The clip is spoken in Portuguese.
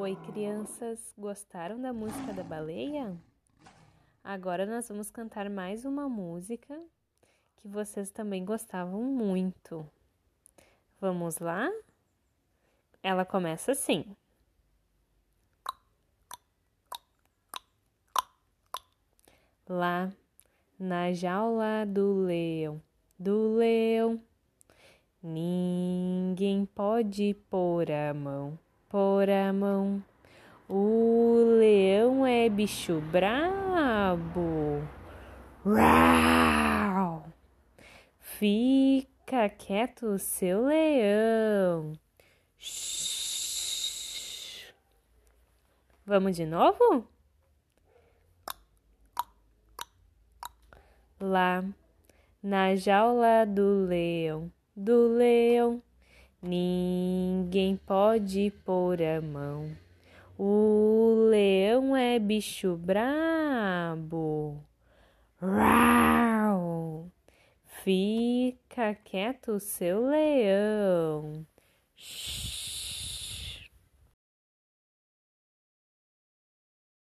Oi, crianças, gostaram da música da baleia? Agora nós vamos cantar mais uma música que vocês também gostavam muito. Vamos lá? Ela começa assim. Lá na jaula do leão, do leão, ninguém pode pôr a mão, pôr a mão. O leão é bicho brabo. Uau! Fica quieto, seu leão. Shhh. Vamos de novo? Lá na jaula do leão, do leão, ninguém pode pôr a mão. O leão é bicho brabo. Uau! Fica quieto, seu leão. Shhh.